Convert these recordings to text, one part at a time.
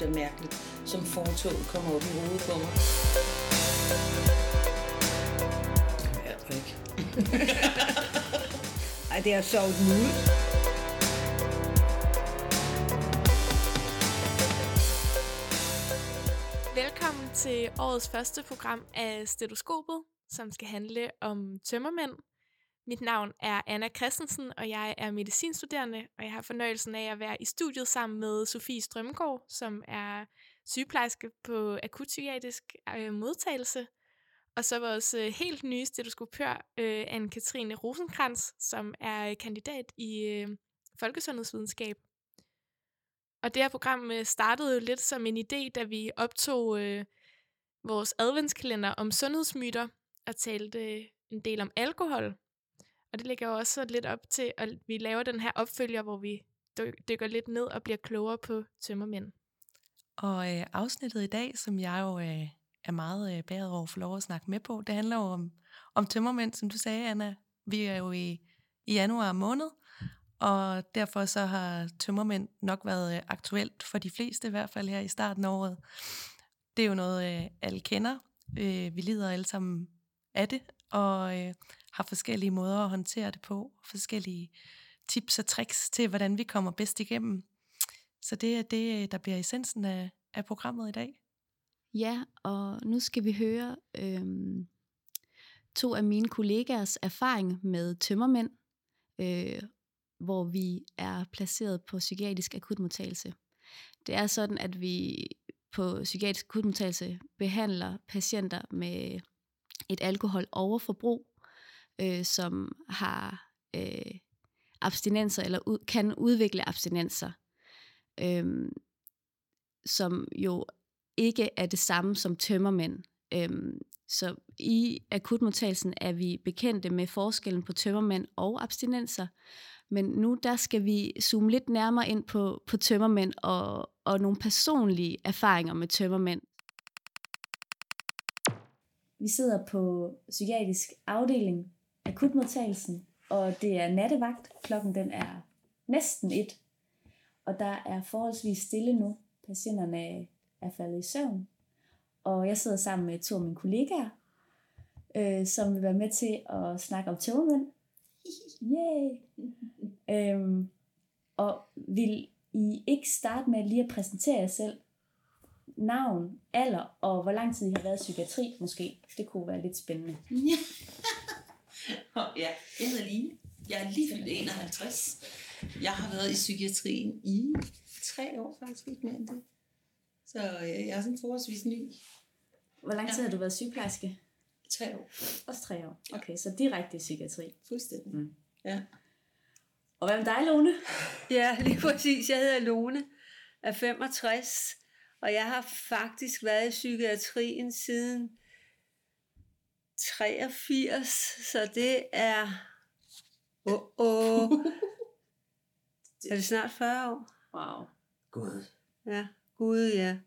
det er mærkeligt, som fortoget kommer op i hovedet på mig. Jeg ved ikke. Ej, det er sovet den ud. Velkommen til årets første program af Stetoskopet, som skal handle om tømmermænd. Mit navn er Anna Christensen, og jeg er medicinstuderende, og jeg har fornøjelsen af at være i studiet sammen med Sofie Strømgaard, som er sygeplejerske på akutpsykiatrisk øh, modtagelse, og så vores øh, helt nye stetoskopør, øh, Anne-Katrine Rosenkrantz, som er kandidat i øh, folkesundhedsvidenskab. Og det her program øh, startede jo lidt som en idé, da vi optog øh, vores adventskalender om sundhedsmyter og talte øh, en del om alkohol. Og det ligger jo også lidt op til, at vi laver den her opfølger, hvor vi dykker lidt ned og bliver klogere på tømmermænd. Og øh, afsnittet i dag, som jeg jo øh, er meget øh, bæret over at få lov at snakke med på, det handler jo om, om tømmermænd, som du sagde, Anna. Vi er jo i, i januar måned, og derfor så har tømmermænd nok været øh, aktuelt for de fleste, i hvert fald her i starten af året. Det er jo noget, øh, alle kender. Øh, vi lider alle sammen af det, og øh, har forskellige måder at håndtere det på, forskellige tips og tricks til, hvordan vi kommer bedst igennem. Så det er det, der bliver essensen af, af programmet i dag. Ja, og nu skal vi høre øhm, to af mine kollegaers erfaring med tømmermænd, øh, hvor vi er placeret på psykiatrisk akutmodtagelse. Det er sådan, at vi på psykiatrisk akutmodtagelse behandler patienter med et alkoholoverforbrug, øh, som har øh, abstinenser eller ud, kan udvikle abstinenser, øh, som jo ikke er det samme som tømmermænd. Øh, så i akutmodtagelsen er vi bekendte med forskellen på tømmermænd og abstinenser, men nu der skal vi zoome lidt nærmere ind på, på tømmermænd og, og nogle personlige erfaringer med tømmermænd. Vi sidder på psykiatrisk afdeling, akutmodtagelsen, og det er nattevagt. Klokken den er næsten et, og der er forholdsvis stille nu. Patienterne er faldet i søvn, og jeg sidder sammen med to af mine kollegaer, øh, som vil være med til at snakke om tømmermænd. Yay! øhm, og vil I ikke starte med lige at præsentere jer selv? Navn, alder og hvor lang tid I har været i psykiatri måske. Det kunne være lidt spændende. ja, jeg hedder Line. Jeg er lige fyldt 51. Jeg har været i psykiatrien i tre år faktisk, ikke mere end det. Så øh, jeg er sådan forholdsvis ny. Hvor lang tid har du været sygeplejerske? Tre år. Også tre år. Okay, så direkte i psykiatri. Fuldstændig. Mm. Ja. Og hvad med dig, Lone? Ja, lige præcis. Jeg hedder Lone, er 65, og jeg har faktisk været i psykiatrien siden 83, så det er... Åh, oh, oh. Er det snart 40 år? Wow. Gud. Ja, gud ja.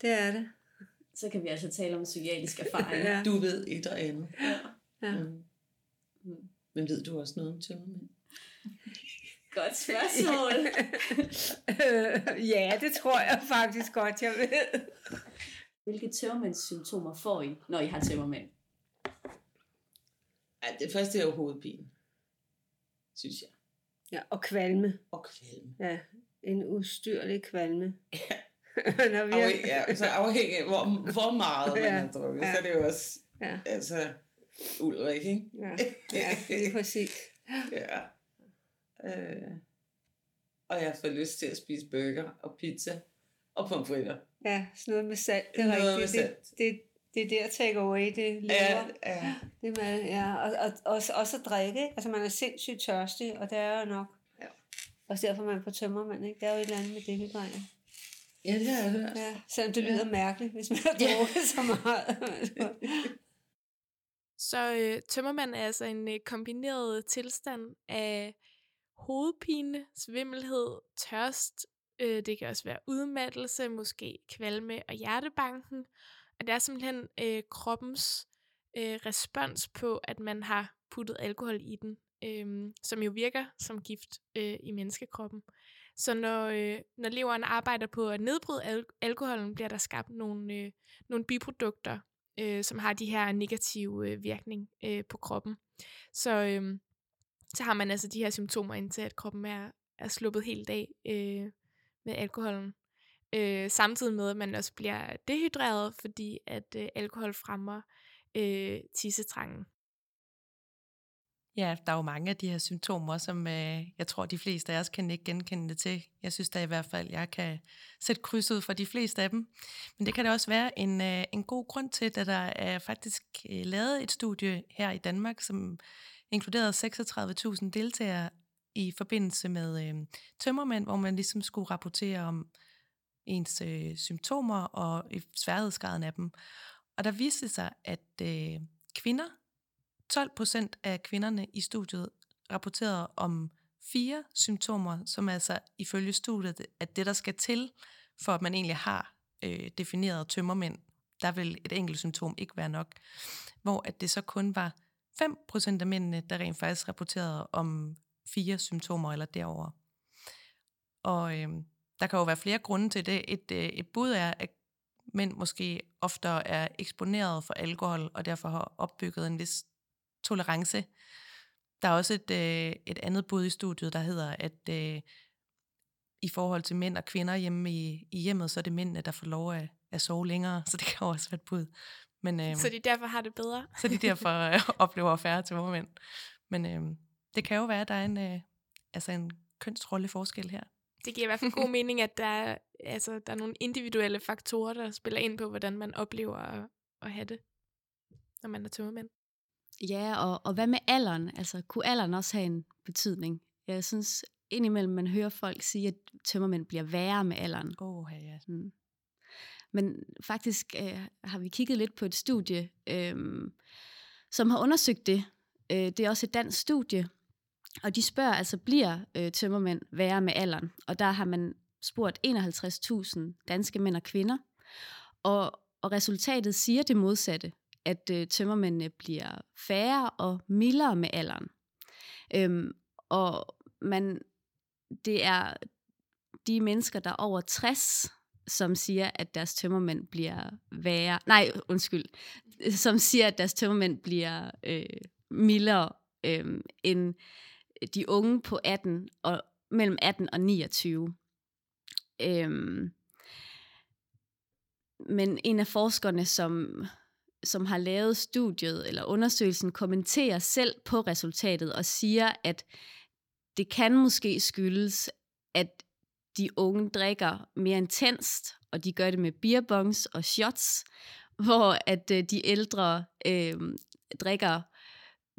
Det er det. Så kan vi altså tale om psykiatrisk erfaring. Ja. Du ved et og andet. Ja. Mm. Mm. Men ved du også noget om tømmermænd? Godt spørgsmål. Ja, det tror jeg faktisk godt, jeg ved. Hvilke tørmændssymptomer får I, når I har tømmermænd? Ja, det første er jo hovedpine, synes jeg. Ja, og kvalme. Og kvalme. Ja, en ustyrlig kvalme. Ja. Når vi Afhæng, ja, så afhængig af, hvor, hvor meget man Ja. har drukket, Ja. så er det jo også, Ja, altså, Ulrik, ikke? ja, ja, det er præcis. Ja. Øh. Og jeg får lyst til at spise burger og pizza og pomfritter. Ja, sådan noget med salt, det er Noget med rigtigt. salt. Det, det, det er der take away, det lever. Ja, ja. Det med, ja, og, og, og, også at drikke. ikke? Altså, man er sindssygt tørstig, og det er jo nok. Ja. Også derfor man er på tømmermand, ikke? Det er jo et eller andet med det, vi drejer. ja, det jeg hørt. Ja, selvom det lyder mærkeligt, hvis man har Ja. drukket så meget. Så øh, tømmermand er altså en øh, kombineret tilstand af hovedpine, svimmelhed, tørst. Øh, det kan også være udmattelse, måske kvalme og hjertebanken. Og det er simpelthen øh, kroppens øh, respons på, at man har puttet alkohol i den, øh, som jo virker som gift øh, i menneskekroppen. Så når, øh, når leveren arbejder på at nedbryde al- alkoholen, bliver der skabt nogle, øh, nogle biprodukter, øh, som har de her negative øh, virkning øh, på kroppen. Så, øh, så har man altså de her symptomer, indtil at kroppen er, er sluppet helt af øh, med alkoholen. Øh, samtidig med, at man også bliver dehydreret, fordi at øh, alkohol fremmer øh, tissetrangen. Ja, der er jo mange af de her symptomer, som øh, jeg tror, de fleste af os kan ikke genkende det til. Jeg synes da i hvert fald, jeg kan sætte kryds ud for de fleste af dem. Men det kan det også være en, øh, en god grund til, at der er faktisk øh, lavet et studie her i Danmark, som inkluderede 36.000 deltagere i forbindelse med øh, tømmermænd, hvor man ligesom skulle rapportere om ens øh, symptomer og sværhedsgraden af dem. Og der viste sig, at øh, kvinder 12 procent af kvinderne i studiet rapporterede om fire symptomer, som altså ifølge studiet er det, der skal til, for at man egentlig har øh, defineret tømmermænd. Der vil et enkelt symptom ikke være nok. Hvor at det så kun var 5 procent af mændene, der rent faktisk rapporterede om fire symptomer eller derover. Og øh, der kan jo være flere grunde til det. Et, øh, et bud er, at mænd måske oftere er eksponeret for alkohol, og derfor har opbygget en vis tolerance. Der er også et, øh, et andet bud i studiet, der hedder, at øh, i forhold til mænd og kvinder hjemme i, i hjemmet, så er det mændene, der får lov at, at sove længere, så det kan også være et bud. Men, øh, så de derfor har det bedre? så de derfor øh, oplever færre til mænd. Men øh, det kan jo være, at der er en, øh, altså en kønsrolle forskel her. Det giver i hvert fald god mening, at der er, altså, der er nogle individuelle faktorer, der spiller ind på, hvordan man oplever at, at have det, når man er tømmermænd. Ja, og, og hvad med alderen? Altså, kunne alderen også have en betydning? Jeg synes indimellem, man hører folk sige, at tømmermænd bliver værre med alderen. Oh, ja. Mm. Men faktisk øh, har vi kigget lidt på et studie, øh, som har undersøgt det. Øh, det er også et dansk studie, og de spørger altså, bliver øh, tømmermænd værre med alderen? Og der har man spurgt 51.000 danske mænd og kvinder, og, og resultatet siger det modsatte at øh, tømmermændene bliver færre og mildere med alderen. Øhm, og man, det er de mennesker, der er over 60, som siger, at deres tømmermænd bliver værre. Nej, undskyld. Som siger, at deres tømmermænd bliver øh, mildere øh, end de unge på 18 og mellem 18 og 29. Øhm, men en af forskerne, som som har lavet studiet eller undersøgelsen, kommenterer selv på resultatet og siger, at det kan måske skyldes, at de unge drikker mere intenst, og de gør det med beerbongs og shots, hvor at øh, de ældre øh, drikker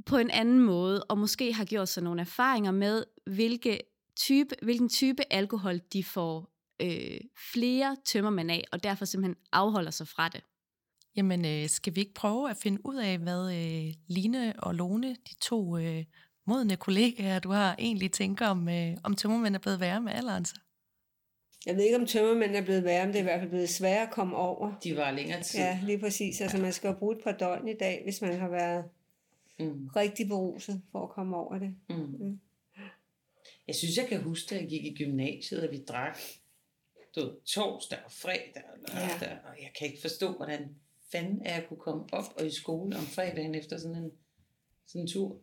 på en anden måde, og måske har gjort sig nogle erfaringer med, hvilke type, hvilken type alkohol de får øh, flere tømmermænd af, og derfor simpelthen afholder sig fra det. Jamen, øh, skal vi ikke prøve at finde ud af, hvad øh, Line og Lone, de to øh, modne kollegaer, du har, egentlig tænker om, øh, om tømmermænd er blevet værre med alderen så? Jeg ved ikke, om tømmermænd er blevet værre, men det er i hvert fald blevet sværere at komme over. De var længere tid. Ja, lige præcis. Altså, man skal jo bruge et par døgn i dag, hvis man har været mm. rigtig beruset for at komme over det. Mm. Mm. Jeg synes, jeg kan huske, at jeg gik i gymnasiet, og vi drak du, torsdag og fredag og lørdag, ja. og jeg kan ikke forstå, hvordan fanden er jeg kunne komme op og i skole om fredagen efter sådan en, sådan en tur.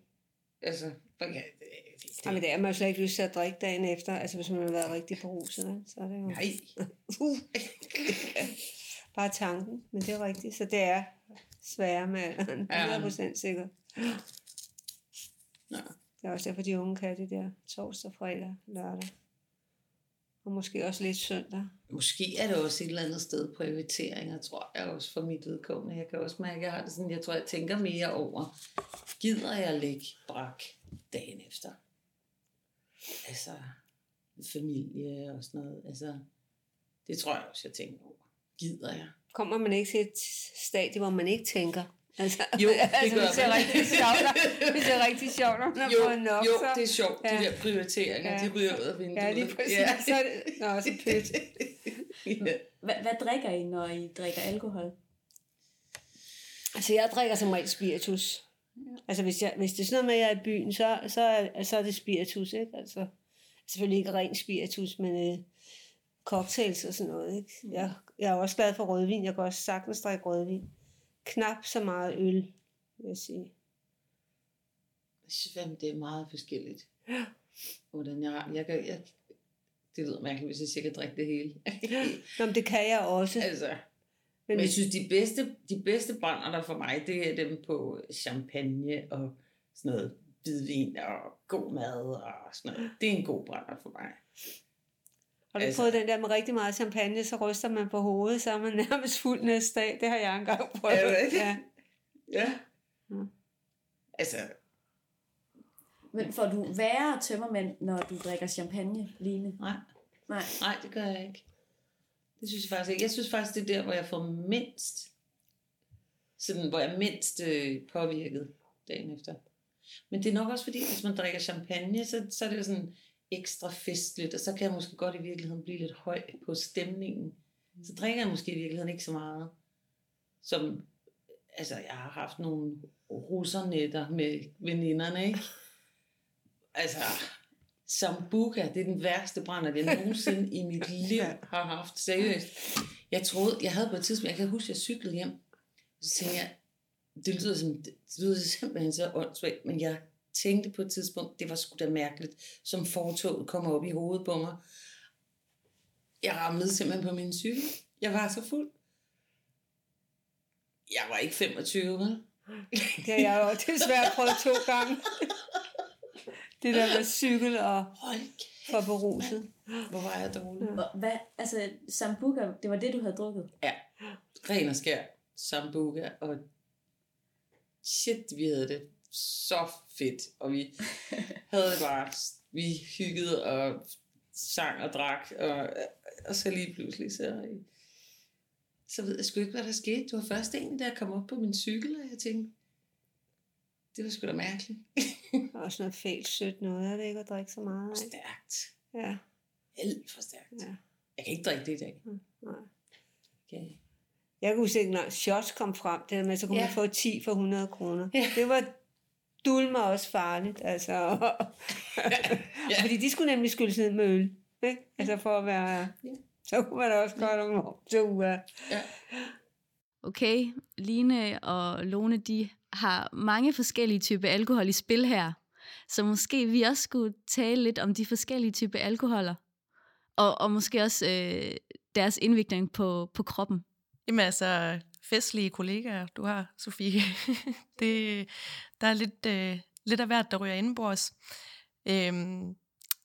Altså, ja, det, det. Jamen, det er man jo slet ikke lyst til at drikke dagen efter, altså hvis man har været rigtig beruset, så er det jo... Nej. Bare tanken, men det er rigtigt, så det er sværere med 100% ja. sikkert. Ja. Det er også derfor, de unge kan det der torsdag, fredag, lørdag. Og måske også lidt søndag. Måske er det også et eller andet sted prioriteringer, tror jeg også for mit udkommende. Jeg kan også mærke, at jeg har det sådan, jeg tror, jeg tænker mere over, gider jeg lægge brak dagen efter? Altså, familie og sådan noget. Altså, det tror jeg også, jeg tænker over. Gider jeg? Kommer man ikke til et stadie, hvor man ikke tænker, Altså, jo, det altså, gør det ser rigtig sjovt Det ser rigtig sjovt når man jo, nok. Jo, så. det er sjovt. Ja. De der prioriteringer, ja. de ryger ud af vinduet. Ja, lige præcis. Ja. Så er det, nå, så pyt. ja. hvad, hvad drikker I, når I drikker alkohol? Altså, jeg drikker som regel spiritus. Ja. Altså, hvis, jeg, hvis det er sådan noget med, at jeg er i byen, så, så, er, så er det spiritus, ikke? Altså, selvfølgelig ikke ren spiritus, men øh, cocktails og sådan noget. Ikke? Jeg, jeg er også glad for rødvin. Jeg kan også sagtens drikke rødvin. Knap så meget øl, vil jeg sige. Jeg synes, det er meget forskelligt. Hvordan jeg, jeg, kan, jeg, det lyder mærkeligt, hvis jeg siger, at drikke det hele. Nå, men det kan jeg også. altså, Men, men jeg synes, de bedste, de bedste brænder der for mig, det er dem på champagne og sådan noget hvidvin og god mad og sådan noget. Det er en god brænder for mig. Har du altså- prøvet den der med rigtig meget champagne, så ryster man på hovedet, så er man nærmest fuld næste dag. Det har jeg engang prøvet. Er det rigtigt? Ja. Ja. Mm. Altså, Men får du værre tømmermænd, når du drikker champagne, Line? nej. Nej. Nej, det gør jeg ikke. Det synes jeg faktisk ikke. Jeg synes faktisk, det er der, hvor jeg får mindst, sådan, hvor jeg er mindst øh, påvirket dagen efter. Men det er nok også fordi, hvis man drikker champagne, så, så er det jo sådan ekstra festligt, og så kan jeg måske godt i virkeligheden blive lidt høj på stemningen. Så drikker jeg måske i virkeligheden ikke så meget. Som, altså, jeg har haft nogle russernetter med veninderne, ikke? Altså, Sambuca, det er den værste brænder, jeg nogensinde i mit liv har haft. Seriøst. Jeg troede, jeg havde på et tidspunkt, jeg kan huske, jeg cyklede hjem. Så tænkte jeg, det lyder, som, det lyder simpelthen så åndssvagt, men jeg tænkte på et tidspunkt, det var sgu da mærkeligt, som fortoget kommer op i hovedet på mig. Jeg ramlede simpelthen på min cykel. Jeg var så fuld. Jeg var ikke 25, vel? Det har jeg jo desværre prøvet to gange. Det der med cykel og for beruset. hvor var jeg dårlig. Hvad, altså, Sambuca, det var det, du havde drukket? Ja, ren og skær sambuca, og shit, vi havde det så fedt, og vi havde bare, vi hyggede og sang og drak, og, og så lige pludselig, så, så ved jeg sgu ikke, hvad der skete. Det var først da jeg kom op på min cykel, og jeg tænkte, det var sgu da mærkeligt. Også noget fælt sødt noget, er det ikke at drikke så meget af? Stærkt. Ja, Alt for stærkt. ja. Jeg kan ikke drikke det i dag. Nej. Okay. Jeg kunne huske, når shots kom frem, det der med, så kunne ja. man få 10 for 100 kroner. Ja. Det var dulme også farligt, altså. Ja. Fordi de skulle nemlig skyldes ned med øl, ikke? Altså for at være... Ja. Så kunne man også gøre nogle to uger. Okay, Line og Lone, de har mange forskellige typer alkohol i spil her. Så måske vi også skulle tale lidt om de forskellige typer alkoholer. Og, og måske også øh, deres indvirkning på, på kroppen. Jamen altså, festlige kollegaer, du har, Sofie. det, der er lidt, øh, lidt af hvert, der ryger indenbords. Øhm,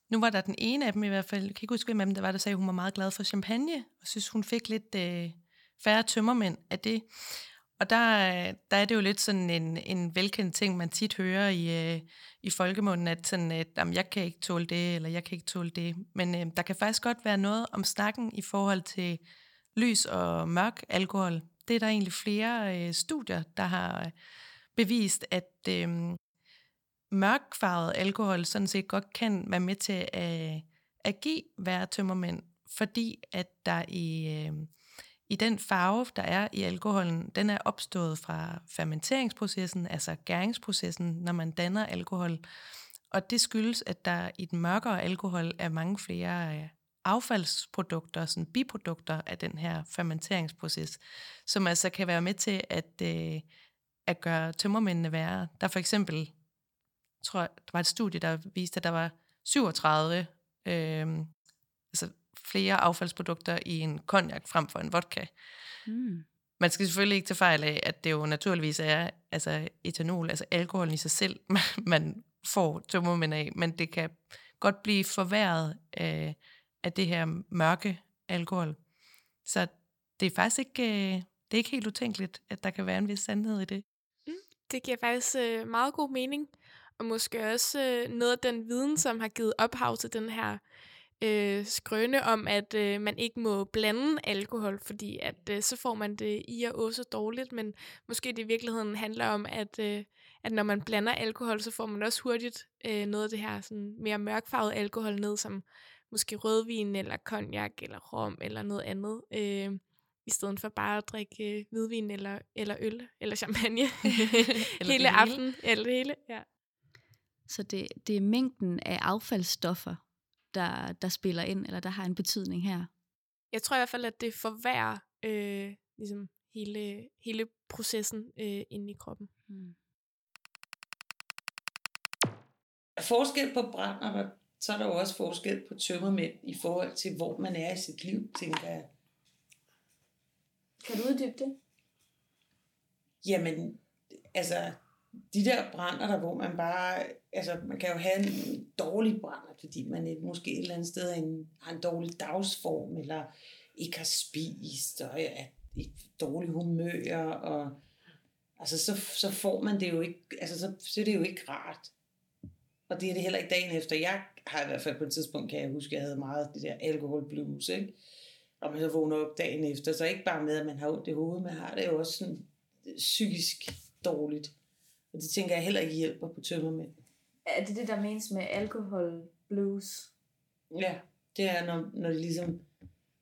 nu var der den ene af dem i hvert fald, jeg kan ikke huske, hvem af dem der var, der sagde, at hun var meget glad for champagne, og synes, hun fik lidt øh, færre tømmermænd af det. Og der, der er det jo lidt sådan en, en velkendt ting, man tit hører i, øh, i folkemunden, at sådan, at jamen, jeg kan ikke tåle det, eller jeg kan ikke tåle det. Men øh, der kan faktisk godt være noget om snakken i forhold til lys og mørk alkohol. Det er der egentlig flere øh, studier, der har øh, bevist, at øh, mørkfarvet alkohol sådan set godt kan være med til at, øh, at give væretømmermænd, fordi at der i, øh, i den farve, der er i alkoholen, den er opstået fra fermenteringsprocessen, altså gæringsprocessen, når man danner alkohol. Og det skyldes, at der i den mørkere alkohol er mange flere øh, affaldsprodukter, sådan biprodukter af den her fermenteringsproces, som altså kan være med til at, øh, at gøre tømmermændene værre. Der er for eksempel, tror jeg, der var et studie, der viste, at der var 37 øh, altså flere affaldsprodukter i en konjak frem for en vodka. Mm. Man skal selvfølgelig ikke tage fejl af, at det jo naturligvis er altså etanol, altså alkoholen i sig selv, man, man får tømmermænd af, men det kan godt blive forværret af, af det her mørke alkohol. Så det er faktisk ikke, øh, det er ikke helt utænkeligt, at der kan være en vis sandhed i det. Mm. Det giver faktisk øh, meget god mening, og måske også øh, noget af den viden, som har givet ophav til den her øh, skrøne om, at øh, man ikke må blande alkohol, fordi at øh, så får man det i og også dårligt, men måske det i virkeligheden handler om, at, øh, at når man blander alkohol, så får man også hurtigt øh, noget af det her sådan mere mørkfarvet alkohol ned, som måske rødvin eller cognac eller rom eller noget andet, øh, i stedet for bare at drikke øh, hvidvin eller, eller øl eller champagne Eller hele aften. Eller det hele, ja. Så det, det er mængden af affaldsstoffer, der, der spiller ind, eller der har en betydning her. Jeg tror i hvert fald, at det forværrer øh, ligesom hele, hele processen øh, inde i kroppen. Mm. forskel på brænder, så er der jo også forskel på tømmermænd i forhold til, hvor man er i sit liv, tænker jeg. Kan du uddybe det? Jamen, altså, de der brænder der, hvor man bare, altså, man kan jo have en dårlig brænder, fordi man er måske et eller andet sted har en, har en dårlig dagsform, eller ikke har spist, og er i dårlig humør, og altså, så, så får man det jo ikke, altså, så, så er det jo ikke rart. Og det er det heller ikke dagen efter. Jeg har i hvert fald på et tidspunkt, kan jeg huske, at jeg havde meget det der alkohol blues, ikke? Og man så vågner op dagen efter. Så ikke bare med, at man har ondt i hovedet, man har det jo også sådan psykisk dårligt. Og det tænker jeg heller ikke hjælper på tømmermænd. Er det det, der menes med alkohol blues? Ja, det er, når, når det ligesom...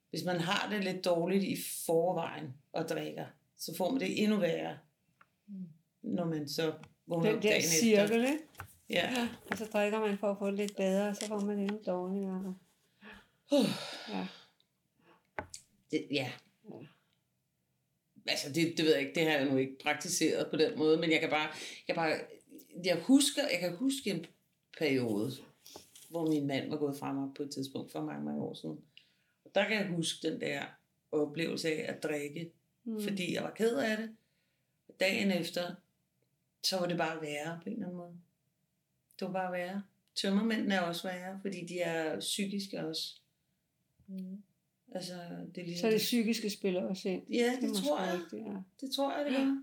Hvis man har det lidt dårligt i forvejen og drikker, så får man det endnu værre, når man så vågner Den op dagen cirkel, efter. ikke? Ja. Og så drikker man for at få det lidt bedre, og så får man endnu dårligere. Uh. Ja. Det, ja. Altså, det, det ved jeg ikke, det har jeg nu ikke praktiseret på den måde, men jeg kan bare, jeg bare, jeg husker, jeg kan huske en periode, hvor min mand var gået fra mig på et tidspunkt for mange, mange år siden. Og der kan jeg huske den der oplevelse af at drikke, mm. fordi jeg var ked af det. Dagen efter, så var det bare værre på en eller anden måde. Det var bare værre. Tømmermændene er også værre, fordi de er psykiske også. Mm. Altså, det er ligesom Så det psykiske spiller også ind. Ja, det, måske tror jeg. rigtigt, ja. Det tror jeg, det gør.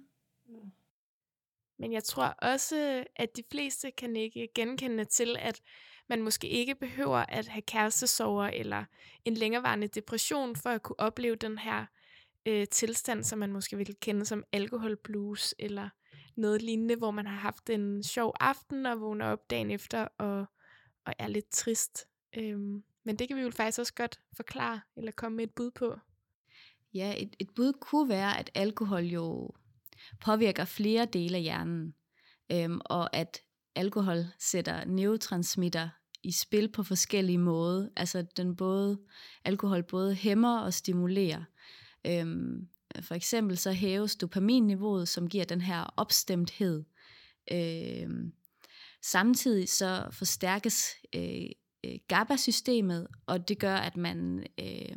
Men jeg tror også, at de fleste kan ikke genkende til, at man måske ikke behøver at have kærestesover eller en længerevarende depression for at kunne opleve den her øh, tilstand, som man måske vil kende som alkoholblues eller noget lignende, hvor man har haft en sjov aften og vågner op dagen efter og, og er lidt trist. Øhm, men det kan vi jo faktisk også godt forklare eller komme med et bud på. Ja, et, et bud kunne være, at alkohol jo påvirker flere dele af hjernen, øhm, og at alkohol sætter neurotransmitter i spil på forskellige måder. Altså den både, alkohol både hæmmer og stimulerer. Øhm, for eksempel så hæves dopaminniveauet, som giver den her opstemthed. Øh, samtidig så forstærkes øh, øh, GABA-systemet, og det gør, at man øh,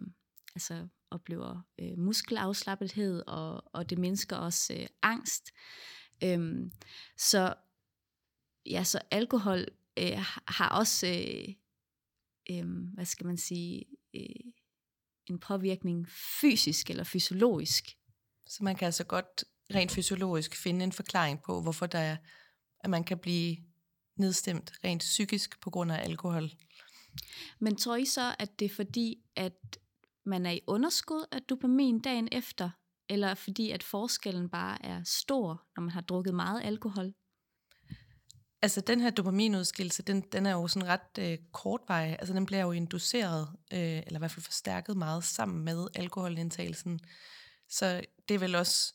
altså oplever øh, muskelafslappethed, og, og det mindsker også øh, angst. Øhm, så ja, så alkohol øh, har også, øh, øh, hvad skal man sige, øh, en påvirkning fysisk eller fysiologisk. Så man kan altså godt rent fysiologisk finde en forklaring på, hvorfor der er, at man kan blive nedstemt rent psykisk på grund af alkohol. Men tror I så, at det er fordi, at man er i underskud af dopamin dagen efter, eller fordi at forskellen bare er stor, når man har drukket meget alkohol? Altså den her dopaminudskillelse, den, den er jo sådan ret øh, kortvarig. Altså den bliver jo induceret, øh, eller i hvert fald forstærket meget sammen med alkoholindtagelsen. Så det er vel også,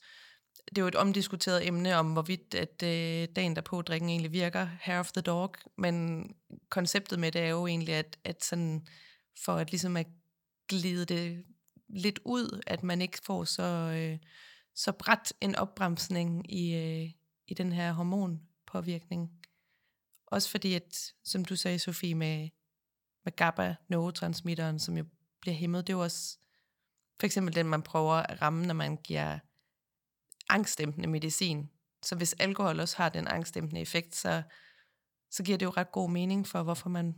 det er jo et omdiskuteret emne om, hvorvidt at øh, dagen derpå drikken egentlig virker, hair of the dog. Men konceptet med det er jo egentlig, at, at sådan, for at ligesom at glide det lidt ud, at man ikke får så, øh, så bræt en opbremsning i, øh, i den her hormonpåvirkning. Også fordi, at, som du sagde, Sofie, med, med GABA, neurotransmitteren, som jo bliver hæmmet, det er jo også for eksempel den, man prøver at ramme, når man giver angstdæmpende medicin. Så hvis alkohol også har den angstdæmpende effekt, så, så giver det jo ret god mening for, hvorfor man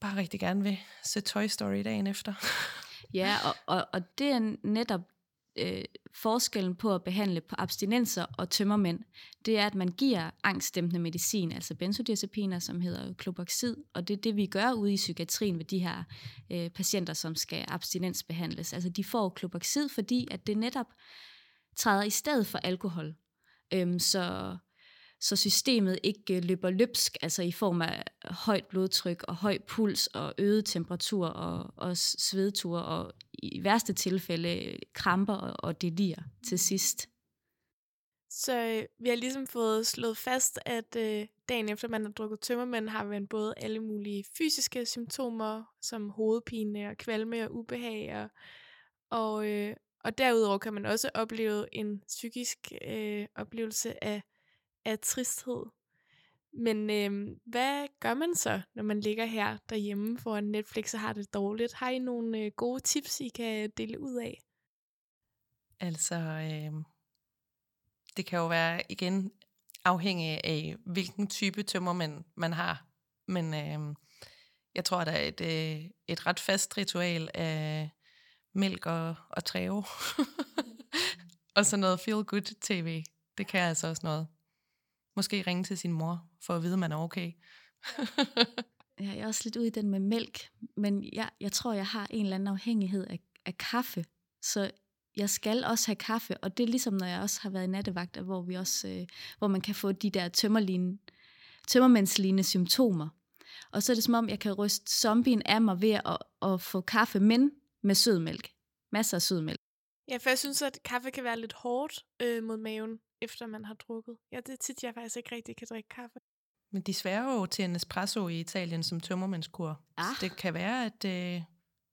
bare rigtig gerne vil se Toy Story dagen efter. Ja, og, og, og det er netop øh, forskellen på at behandle på abstinenser og tømmermænd, det er, at man giver angstdæmpende medicin, altså benzodiazepiner, som hedder kloboxid, og det er det, vi gør ude i psykiatrien ved de her øh, patienter, som skal abstinensbehandles. Altså de får kloboxid, fordi at det netop træder i stedet for alkohol. Øhm, så, så systemet ikke øh, løber løbsk, altså i form af højt blodtryk og høj puls og øget temperatur og, og svedtur og i værste tilfælde kramper og, delir til sidst. Så øh, vi har ligesom fået slået fast, at øh, dagen efter man har drukket tømmermænd, har man både alle mulige fysiske symptomer, som hovedpine og kvalme og ubehag. Og, og, øh, og derudover kan man også opleve en psykisk øh, oplevelse af, af tristhed. Men øh, hvad gør man så, når man ligger her derhjemme foran Netflix og har det dårligt? Har I nogle øh, gode tips, I kan dele ud af? Altså, øh, det kan jo være igen afhængig af, hvilken type tømmermænd man har. Men øh, jeg tror, der er et, øh, et ret fast ritual af mælk og, og træve. og så noget feel-good tv. Det kan altså også noget. Måske ringe til sin mor, for at vide, at man er okay. Ja, jeg er også lidt ude i den med mælk, men jeg, jeg tror, jeg har en eller anden afhængighed af, af kaffe. Så jeg skal også have kaffe, og det er ligesom, når jeg også har været i nattevagt, hvor, vi også, øh, hvor man kan få de der tømmerline, tømmermændslignende symptomer. Og så er det som om, jeg kan ryste zombien af mig ved at, at få kaffe, men med sødmælk. Masser af sødmælk. Ja, for jeg synes, at kaffe kan være lidt hårdt øh, mod maven, efter man har drukket. Ja, det er tit, jeg faktisk ikke rigtig kan drikke kaffe. Men de sværger jo til en espresso i Italien som tømmermændskur. Ah. Så det kan være, at øh,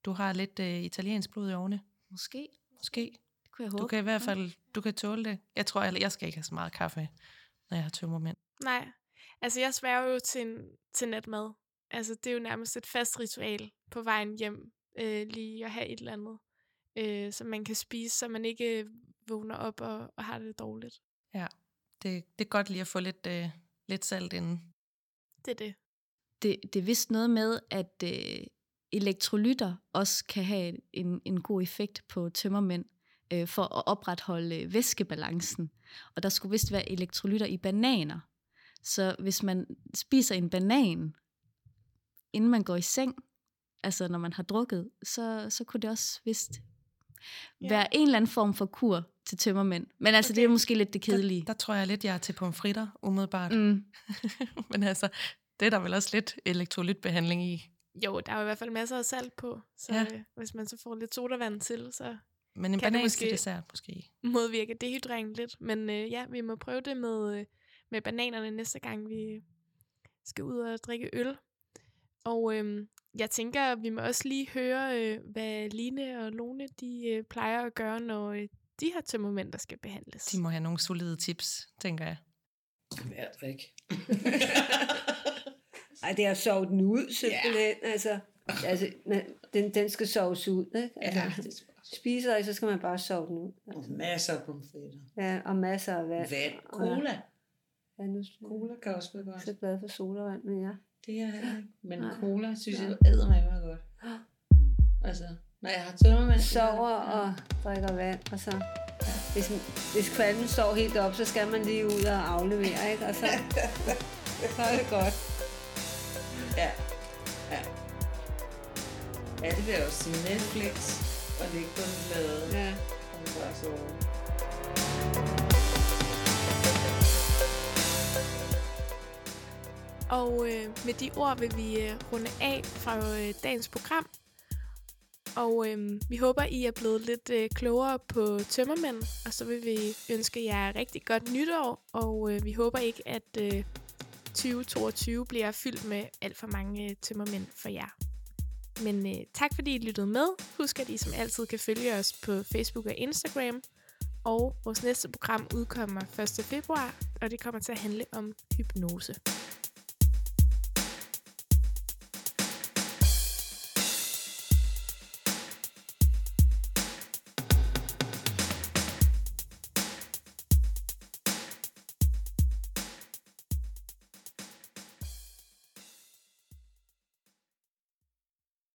du har lidt øh, italiensk blod i årene. Måske. Måske. Det kunne jeg håbe. Du kan i hvert fald du kan tåle det. Jeg tror, jeg, jeg skal ikke have så meget kaffe, når jeg har tømmermænd. Nej, altså jeg sværger jo til, en, til natmad. Altså det er jo nærmest et fast ritual på vejen hjem, øh, lige at have et eller andet, øh, som man kan spise, så man ikke øh, vågner op og, og har det dårligt. Ja, det, det er godt lige at få lidt, øh, lidt salt inden. Det er det. Det, det er vist noget med, at øh, elektrolytter også kan have en, en god effekt på tømmermænd øh, for at opretholde øh, væskebalancen. Og der skulle vist være elektrolytter i bananer. Så hvis man spiser en banan, inden man går i seng, altså når man har drukket, så, så kunne det også vist Ja. være en eller anden form for kur til tømmermænd. Men altså, okay. det er måske lidt det kedelige. Der, der tror jeg lidt, jeg er til pomfritter, umiddelbart. Mm. Men altså, det er der vel også lidt elektrolytbehandling i. Jo, der er jo i hvert fald masser af salt på, så Ja. øh, hvis man så får lidt sodavand til, så Men en Kan det måske- dessert måske. modvirker dehydreringen lidt. Men øh, ja, vi må prøve det med, øh, med bananerne næste gang, vi skal ud og drikke øl. Og øh, jeg tænker, vi må også lige høre, øh, hvad Line og Lone de øh, plejer at gøre, når øh, de har tømmermænd, der skal behandles. De må have nogle solide tips, tænker jeg. Hver drik. Ej, det er at sove den ud, simpelthen. Ja. Altså, altså, man- den, den skal soves ud, ikke? Altså, Ja, det skal bare spiser I, så skal man bare sove den ud. Og masser af pomfritter. Ja, og masser af vand. Vand. Cola. Ja, nu Cola kan også være er jeg godt. så glad for sodavand, men ja. Det er jeg ikke. Men Nej. cola synes Nej. jeg æder mig meget godt. Altså, når jeg har tømmermænd. Sover og drikker vand, og så... Hvis, hvis kvalmen står helt op, så skal man lige ud og aflevere, ikke? Og så, så er det godt. Ja. Ja. Ja, det vil jeg også sige. Netflix og ligge på en plade. Ja. Og bare sove. Og øh, med de ord vil vi øh, runde af fra øh, dagens program. Og øh, vi håber, I er blevet lidt øh, klogere på tømmermænd. Og så vil vi ønske jer rigtig godt nytår. Og øh, vi håber ikke, at øh, 2022 bliver fyldt med alt for mange øh, tømmermænd for jer. Men øh, tak fordi I lyttede med. Husk, at I som altid kan følge os på Facebook og Instagram. Og vores næste program udkommer 1. februar, og det kommer til at handle om hypnose.